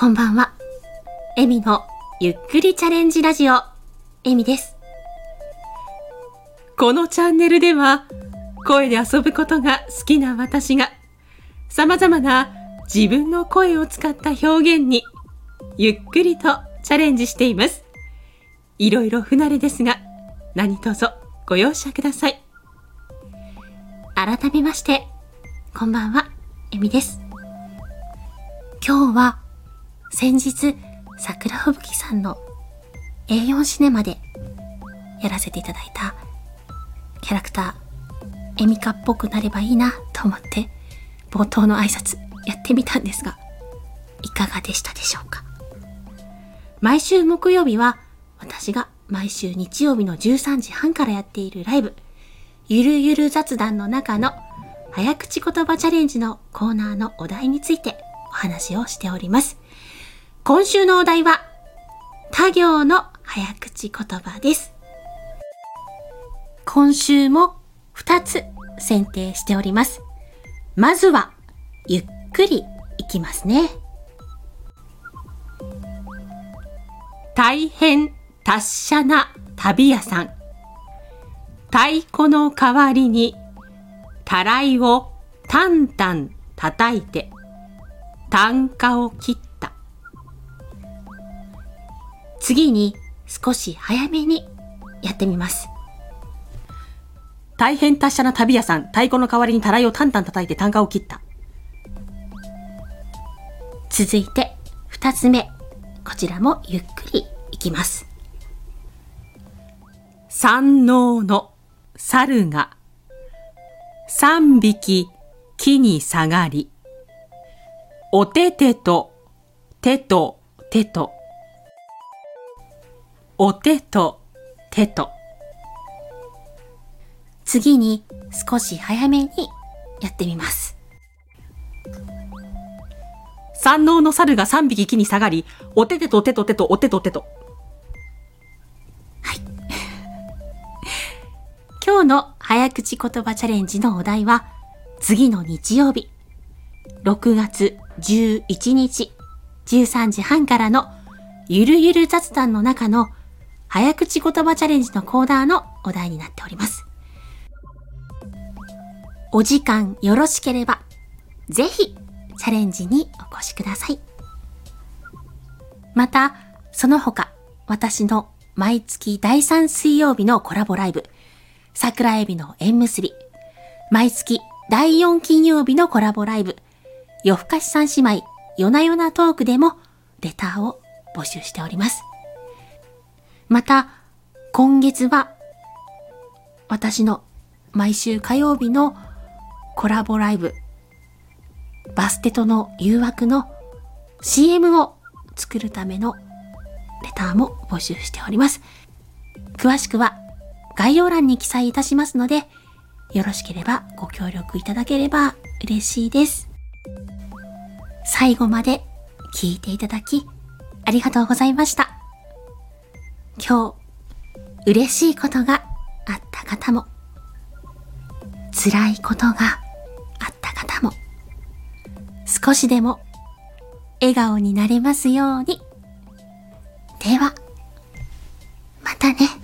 こんばんは。エミのゆっくりチャレンジラジオ、エミです。このチャンネルでは、声で遊ぶことが好きな私が、様々な自分の声を使った表現に、ゆっくりとチャレンジしています。いろいろ不慣れですが、何卒ご容赦ください。改めまして、こんばんは、エミです。今日は、先日、桜吹雪さんの A4 シネマでやらせていただいたキャラクター、エミカっぽくなればいいなと思って、冒頭の挨拶やってみたんですが、いかがでしたでしょうか？毎週木曜日は、私が毎週日曜日の13時半からやっているライブ、ゆるゆる雑談の中の早口言葉チャレンジのコーナーのお題についてお話をしております。今週のお題は、他行の早口言葉です。今週も2つ選定しております。まずは、ゆっくりいきますね。大変達者な旅屋さん。太鼓の代わりに、たらいをタンタン叩いて、単価を切った。次に少し早めにやってみます。大変達者な旅屋さん。太鼓の代わりにたらいをタンタン叩いて単価を切った。続いて2つ目。こちらもゆっくりいきます。山王の猿が三匹木に下がり、おててと手と手と、お手と手と、次に少し早めにやってみます。山王の猿が三匹木に下がり、おててと手と手とお手と手と。今日の早口言葉チャレンジのお題は、次の日曜日、6月11日、13時半からのゆるゆる雑談の中の早口言葉チャレンジのコーナーのお題になっております。お時間よろしければ、ぜひチャレンジにお越しください。また、その他、私の毎月第3水曜日のコラボライブ、桜エビの縁結び、毎月第4金曜日のコラボライブ、夜更かし三姉妹、夜な夜なトークでもレターを募集しております。また、今月は、私の毎週火曜日のコラボライブ、バステとの誘惑の CM を作るためのレターも募集しております。詳しくは概要欄に記載いたしますので、よろしければご協力いただければ嬉しいです。最後まで聞いていただき、ありがとうございました。今日、嬉しいことがあった方も、辛いことがあった方も、少しでも笑顔になれますように。では、またね。